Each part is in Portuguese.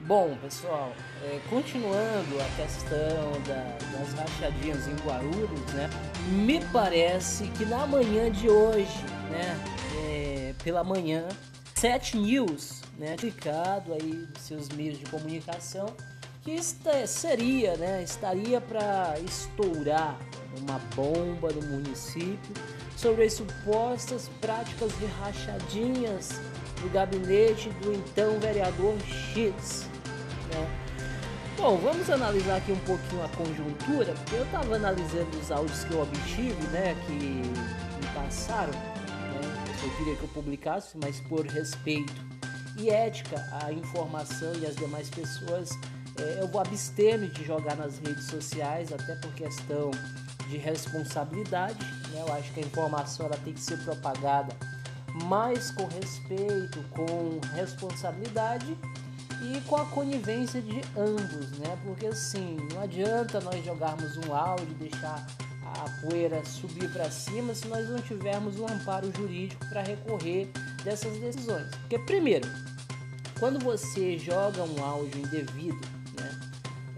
Bom, pessoal, é, continuando a questão da, das rachadinhas em Guarulhos, né? Me parece que na manhã de hoje, né? É, pela manhã, 7 News, né? Publicado aí nos seus meios de comunicação, que esta, seria, né? Estaria para estourar uma bomba no município sobre as supostas práticas de rachadinhas no gabinete do então vereador X. Né? Bom, vamos analisar aqui um pouquinho a conjuntura, porque eu estava analisando os áudios que eu obtive, né, que me passaram, né, eu queria que eu publicasse, mas por respeito e ética à informação e às demais pessoas, eu vou abster-me de jogar nas redes sociais, até por questão de responsabilidade, né, eu acho que a informação ela tem que ser propagada mas com respeito, com responsabilidade e com a conivência de ambos, né? Porque assim, não adianta nós jogarmos um áudio deixar a poeira subir para cima se nós não tivermos um amparo jurídico para recorrer dessas decisões. Porque primeiro, quando você joga um áudio indevido?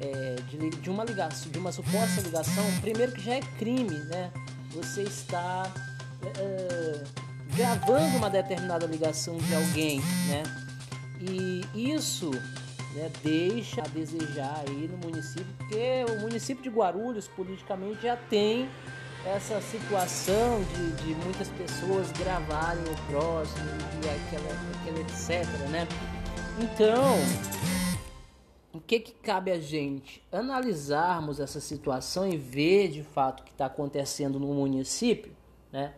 É, de, de, uma ligação, de uma suposta ligação, primeiro que já é crime, né? Você está é, gravando uma determinada ligação de alguém, né? E isso né, deixa a desejar aí no município, porque o município de Guarulhos politicamente já tem essa situação de, de muitas pessoas gravarem o próximo e aquela, aquela etc, né? Então, que que cabe a gente? Analisarmos essa situação e ver de fato o que está acontecendo no município, né?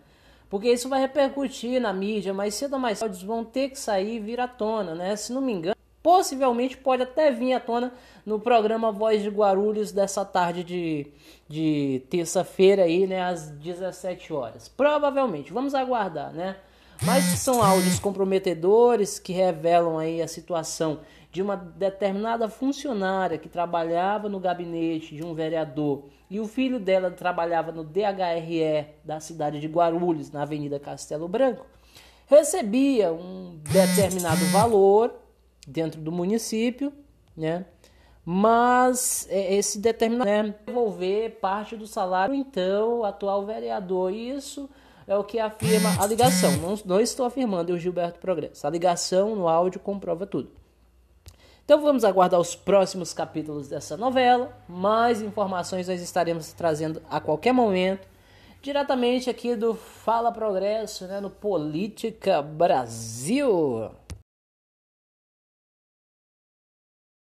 Porque isso vai repercutir na mídia, mas cedo ou mais tarde vão ter que sair e vir à tona, né? Se não me engano, possivelmente pode até vir à tona no programa Voz de Guarulhos dessa tarde de, de terça-feira aí, né, às 17 horas. Provavelmente, vamos aguardar, né? Mas são áudios comprometedores que revelam aí a situação de uma determinada funcionária que trabalhava no gabinete de um vereador e o filho dela trabalhava no DHRE da cidade de Guarulhos, na Avenida Castelo Branco, recebia um determinado valor dentro do município, né? Mas é, esse determinado né, devolver parte do salário então atual vereador. Isso é o que afirma a ligação. Não, não estou afirmando, eu Gilberto Progresso. A ligação no áudio comprova tudo. Então vamos aguardar os próximos capítulos dessa novela. Mais informações nós estaremos trazendo a qualquer momento, diretamente aqui do Fala Progresso, né, no Política Brasil.